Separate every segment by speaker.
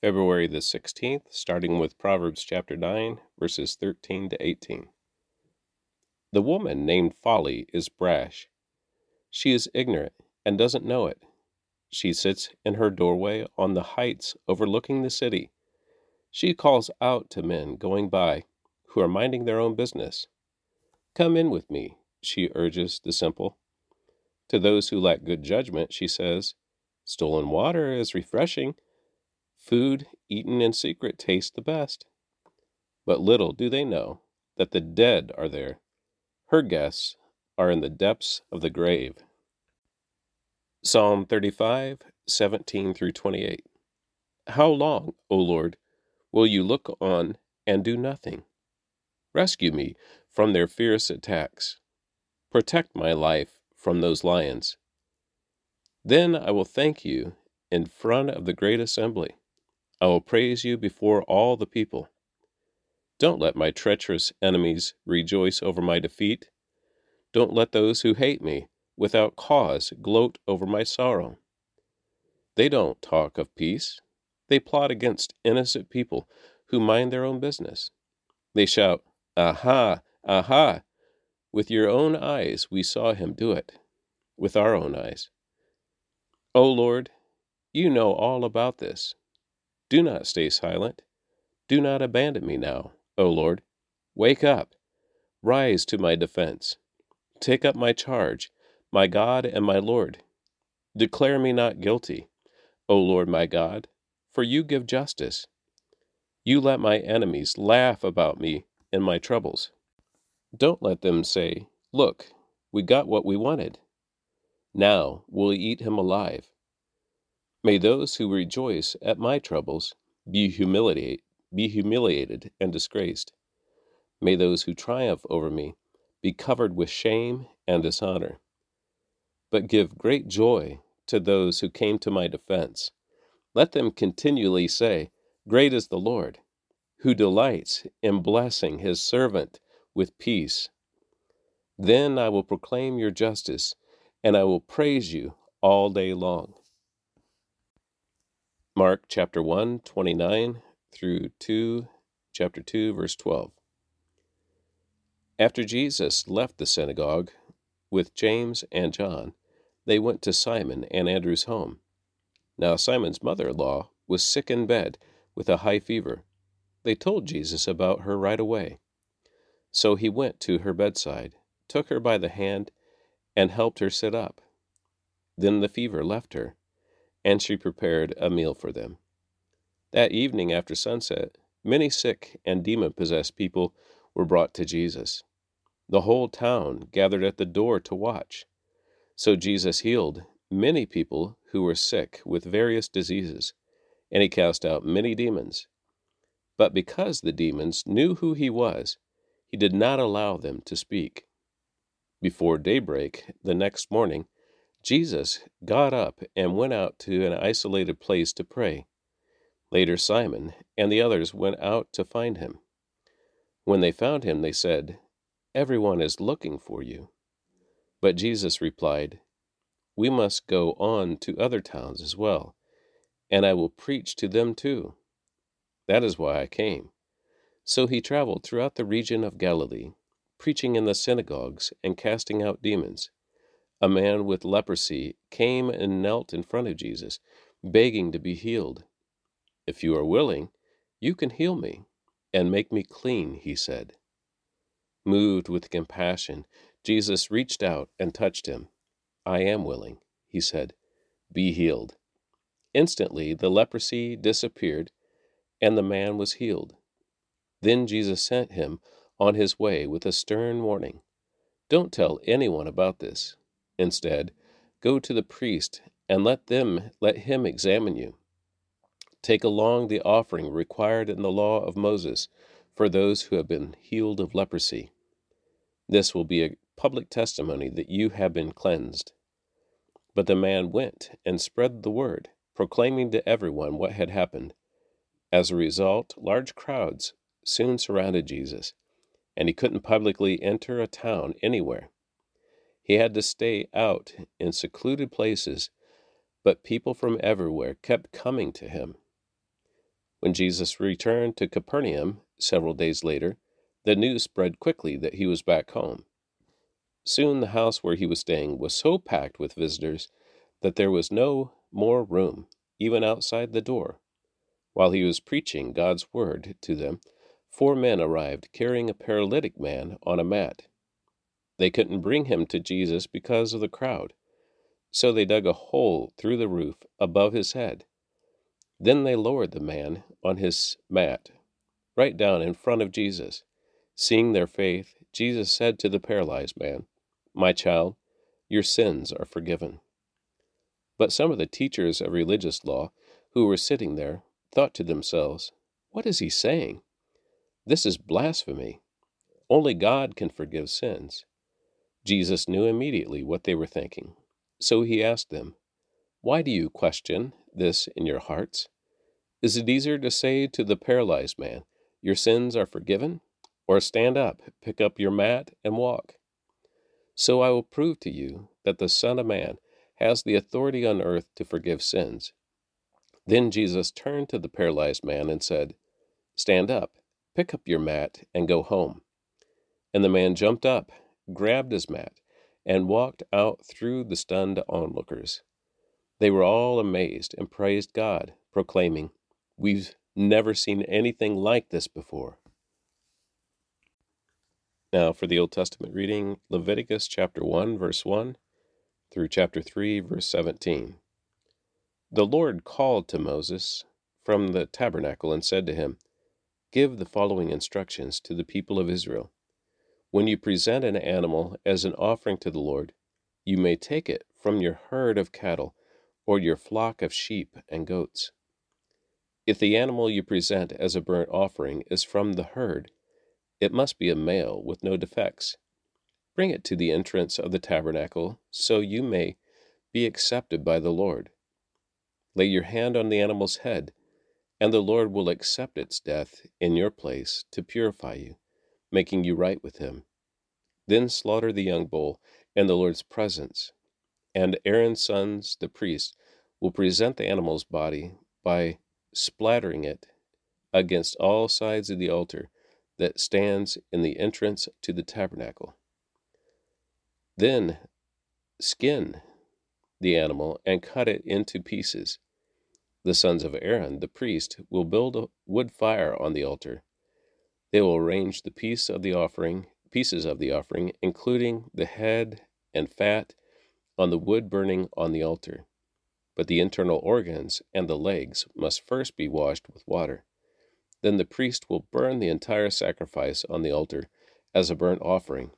Speaker 1: February the 16th, starting with Proverbs chapter 9, verses 13 to 18. The woman named Folly is brash. She is ignorant and doesn't know it. She sits in her doorway on the heights overlooking the city. She calls out to men going by who are minding their own business. Come in with me, she urges the simple. To those who lack good judgment, she says, Stolen water is refreshing Food eaten in secret tastes the best. But little do they know that the dead are there. Her guests are in the depths of the grave. Psalm 35, 17 through 28. How long, O Lord, will you look on and do nothing? Rescue me from their fierce attacks. Protect my life from those lions. Then I will thank you in front of the great assembly. I will praise you before all the people. Don't let my treacherous enemies rejoice over my defeat. Don't let those who hate me without cause gloat over my sorrow. They don't talk of peace. They plot against innocent people who mind their own business. They shout, Aha, aha! With your own eyes we saw him do it, with our own eyes. O Lord, you know all about this. Do not stay silent. Do not abandon me now, O Lord. Wake up. Rise to my defense. Take up my charge, my God and my Lord. Declare me not guilty, O Lord my God, for you give justice. You let my enemies laugh about me and my troubles. Don't let them say, Look, we got what we wanted. Now we'll eat him alive May those who rejoice at my troubles be, humiliate, be humiliated and disgraced. May those who triumph over me be covered with shame and dishonor. But give great joy to those who came to my defense. Let them continually say, Great is the Lord, who delights in blessing his servant with peace. Then I will proclaim your justice, and I will praise you all day long. Mark chapter 1, 29 through 2, chapter 2, verse 12. After Jesus left the synagogue with James and John, they went to Simon and Andrew's home. Now Simon's mother in law was sick in bed with a high fever. They told Jesus about her right away. So he went to her bedside, took her by the hand, and helped her sit up. Then the fever left her and she prepared a meal for them. That evening after sunset, many sick and demon possessed people were brought to Jesus. The whole town gathered at the door to watch. So Jesus healed many people who were sick with various diseases, and he cast out many demons. But because the demons knew who he was, he did not allow them to speak. Before daybreak the next morning, Jesus got up and went out to an isolated place to pray. Later, Simon and the others went out to find him. When they found him, they said, Everyone is looking for you. But Jesus replied, We must go on to other towns as well, and I will preach to them too. That is why I came. So he traveled throughout the region of Galilee, preaching in the synagogues and casting out demons a man with leprosy, came and knelt in front of Jesus, begging to be healed. If you are willing, you can heal me and make me clean, he said. Moved with compassion, Jesus reached out and touched him. I am willing, he said. Be healed. Instantly, the leprosy disappeared, and the man was healed. Then Jesus sent him on his way with a stern warning Don't tell anyone about this Instead, go to the priest and let them let him examine you. Take along the offering required in the law of Moses for those who have been healed of leprosy. This will be a public testimony that you have been cleansed. But the man went and spread the word, proclaiming to everyone what had happened. As a result, large crowds soon surrounded Jesus, and he couldn't publicly enter a town anywhere he had to stay out in secluded places, but people from everywhere kept coming to him. When Jesus returned to Capernaum several days later, the news spread quickly that he was back home. Soon the house where he was staying was so packed with visitors that there was no more room, even outside the door. While he was preaching God's word to them, four men arrived carrying a paralytic man on a mat. They couldn't bring him to Jesus because of the crowd. So they dug a hole through the roof above his head. Then they lowered the man on his mat, right down in front of Jesus. Seeing their faith, Jesus said to the paralyzed man, My child, your sins are forgiven. But some of the teachers of religious law who were sitting there thought to themselves, What is he saying? This is blasphemy. Only God can forgive sins. Jesus knew immediately what they were thinking. So he asked them, Why do you question this in your hearts? Is it easier to say to the paralyzed man, Your sins are forgiven? Or stand up, pick up your mat, and walk? So I will prove to you that the Son of Man has the authority on earth to forgive sins. Then Jesus turned to the paralyzed man and said, Stand up, pick up your mat, and go home. And the man jumped up grabbed his mat, and walked out through the stunned onlookers. They were all amazed and praised God, proclaiming, We've never seen anything like this before. Now, for the Old Testament reading, Leviticus chapter 1, verse 1 through chapter 3, verse 17. The Lord called to Moses from the tabernacle and said to him, Give the following instructions to the people of Israel. When you present an animal as an offering to the Lord, you may take it from your herd of cattle or your flock of sheep and goats. If the animal you present as a burnt offering is from the herd, it must be a male with no defects. Bring it to the entrance of the tabernacle, so you may be accepted by the Lord. Lay your hand on the animal's head, and the Lord will accept its death in your place to purify you making you right with him. Then slaughter the young bull in the Lord's presence, and Aaron's sons, the priests, will present the animal's body by splattering it against all sides of the altar that stands in the entrance to the tabernacle. Then skin the animal and cut it into pieces. The sons of Aaron, the priest, will build a wood fire on the altar they will arrange the piece of the offering, pieces of the offering, including the head and fat, on the wood burning on the altar. But the internal organs and the legs must first be washed with water. Then the priest will burn the entire sacrifice on the altar as a burnt offering.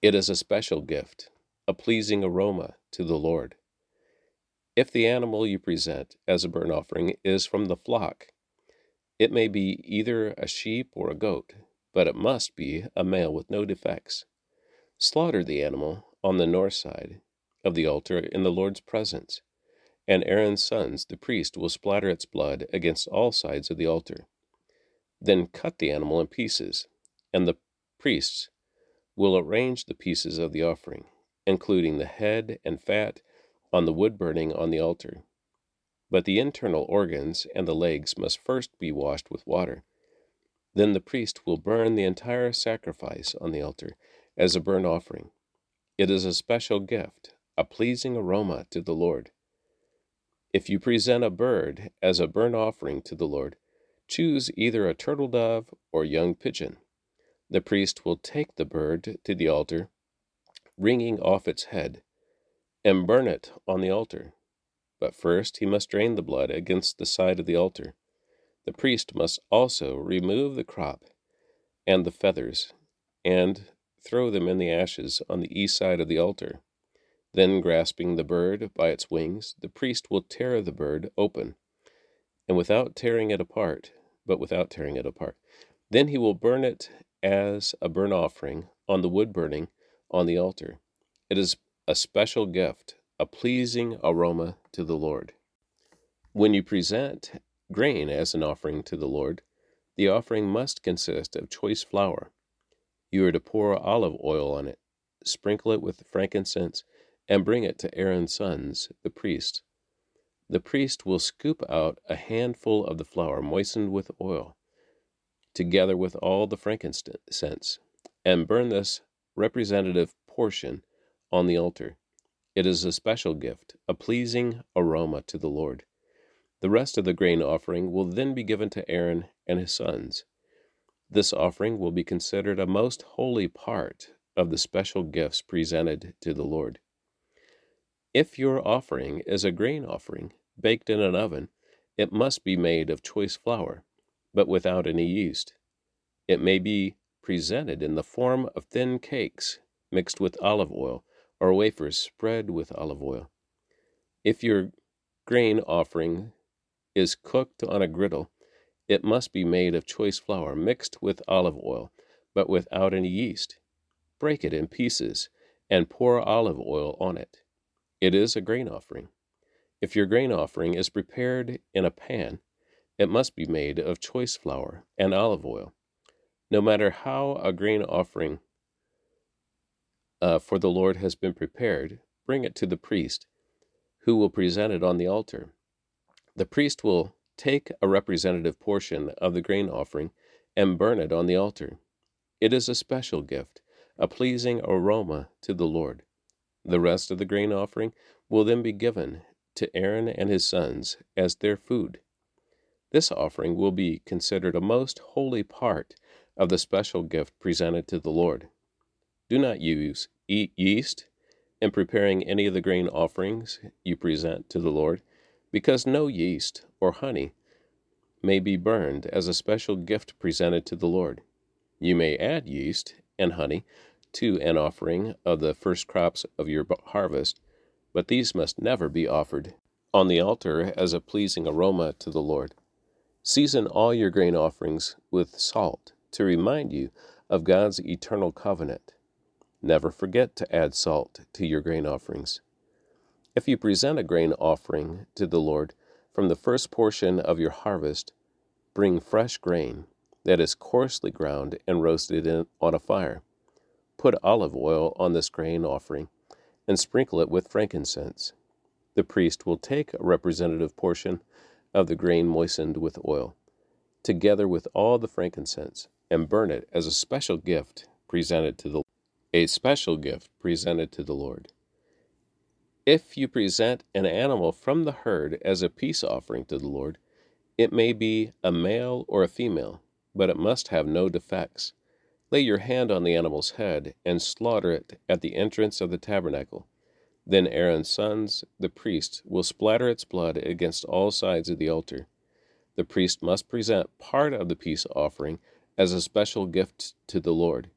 Speaker 1: It is a special gift, a pleasing aroma to the Lord. If the animal you present as a burnt offering is from the flock, it may be either a sheep or a goat, but it must be a male with no defects. Slaughter the animal on the north side of the altar in the Lord's presence, and Aaron's sons, the priest, will splatter its blood against all sides of the altar. Then cut the animal in pieces, and the priests will arrange the pieces of the offering, including the head and fat, on the wood burning on the altar but the internal organs and the legs must first be washed with water. Then the priest will burn the entire sacrifice on the altar as a burnt offering. It is a special gift, a pleasing aroma to the Lord. If you present a bird as a burnt offering to the Lord, choose either a turtle dove or young pigeon. The priest will take the bird to the altar, wringing off its head, and burn it on the altar but first he must drain the blood against the side of the altar. The priest must also remove the crop and the feathers and throw them in the ashes on the east side of the altar. Then, grasping the bird by its wings, the priest will tear the bird open, and without tearing it apart, but without tearing it apart. Then he will burn it as a burnt offering on the wood burning on the altar. It is a special gift a pleasing aroma to the Lord. When you present grain as an offering to the Lord, the offering must consist of choice flour. You are to pour olive oil on it, sprinkle it with frankincense, and bring it to Aaron's sons, the priest. The priest will scoop out a handful of the flour moistened with oil, together with all the frankincense, and burn this representative portion on the altar. It is a special gift, a pleasing aroma to the Lord. The rest of the grain offering will then be given to Aaron and his sons. This offering will be considered a most holy part of the special gifts presented to the Lord. If your offering is a grain offering baked in an oven, it must be made of choice flour, but without any yeast. It may be presented in the form of thin cakes mixed with olive oil or wafers spread with olive oil. If your grain offering is cooked on a griddle, it must be made of choice flour mixed with olive oil, but without any yeast. Break it in pieces and pour olive oil on it. It is a grain offering. If your grain offering is prepared in a pan, it must be made of choice flour and olive oil. No matter how a grain offering uh, for the Lord has been prepared, bring it to the priest, who will present it on the altar. The priest will take a representative portion of the grain offering and burn it on the altar. It is a special gift, a pleasing aroma to the Lord. The rest of the grain offering will then be given to Aaron and his sons as their food. This offering will be considered a most holy part of the special gift presented to the Lord. Do not use eat yeast in preparing any of the grain offerings you present to the Lord, because no yeast or honey may be burned as a special gift presented to the Lord. You may add yeast and honey to an offering of the first crops of your harvest, but these must never be offered on the altar as a pleasing aroma to the Lord. Season all your grain offerings with salt to remind you of God's eternal covenant. Never forget to add salt to your grain offerings. If you present a grain offering to the Lord from the first portion of your harvest, bring fresh grain that is coarsely ground and roasted in, on a fire. Put olive oil on this grain offering and sprinkle it with frankincense. The priest will take a representative portion of the grain moistened with oil, together with all the frankincense, and burn it as a special gift presented to the a special gift presented to the Lord. If you present an animal from the herd as a peace offering to the Lord, it may be a male or a female, but it must have no defects. Lay your hand on the animal's head and slaughter it at the entrance of the tabernacle. Then Aaron's sons, the priests, will splatter its blood against all sides of the altar. The priest must present part of the peace offering as a special gift to the Lord.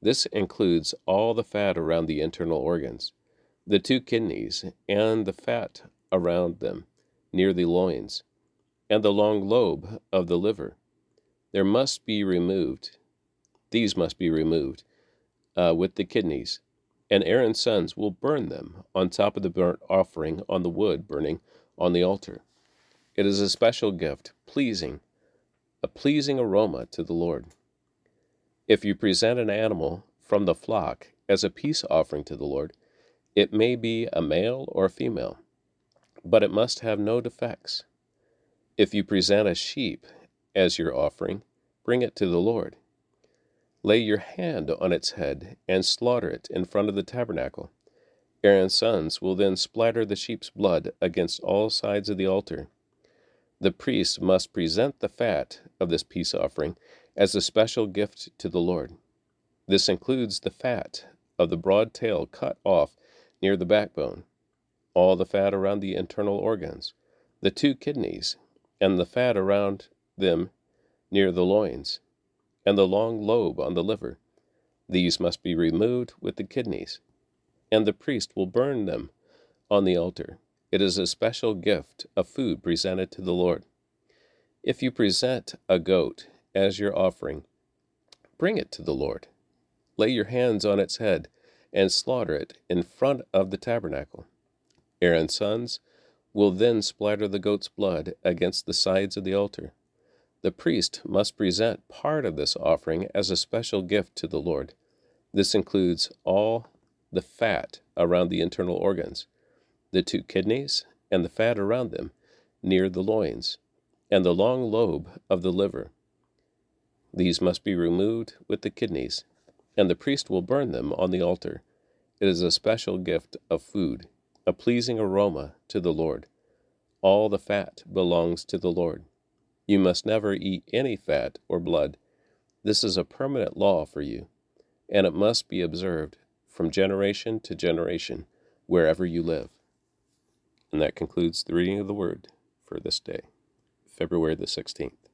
Speaker 1: This includes all the fat around the internal organs, the two kidneys, and the fat around them, near the loins, and the long lobe of the liver. There must be removed. These must be removed uh, with the kidneys, and Aaron's sons will burn them on top of the burnt offering on the wood burning on the altar. It is a special gift, pleasing, a pleasing aroma to the Lord. If you present an animal from the flock as a peace offering to the Lord, it may be a male or a female, but it must have no defects. If you present a sheep as your offering, bring it to the Lord. Lay your hand on its head and slaughter it in front of the tabernacle. Aaron's sons will then splatter the sheep's blood against all sides of the altar. The priest must present the fat of this peace offering as a special gift to the Lord. This includes the fat of the broad tail cut off near the backbone, all the fat around the internal organs, the two kidneys, and the fat around them near the loins, and the long lobe on the liver. These must be removed with the kidneys, and the priest will burn them on the altar. It is a special gift of food presented to the Lord. If you present a goat as your offering. Bring it to the Lord. Lay your hands on its head and slaughter it in front of the tabernacle. Aaron's sons will then splatter the goat's blood against the sides of the altar. The priest must present part of this offering as a special gift to the Lord. This includes all the fat around the internal organs, the two kidneys, and the fat around them, near the loins, and the long lobe of the liver, these must be removed with the kidneys, and the priest will burn them on the altar. It is a special gift of food, a pleasing aroma to the Lord. All the fat belongs to the Lord. You must never eat any fat or blood. This is a permanent law for you, and it must be observed from generation to generation wherever you live. And that concludes the reading of the Word for this day, February the 16th.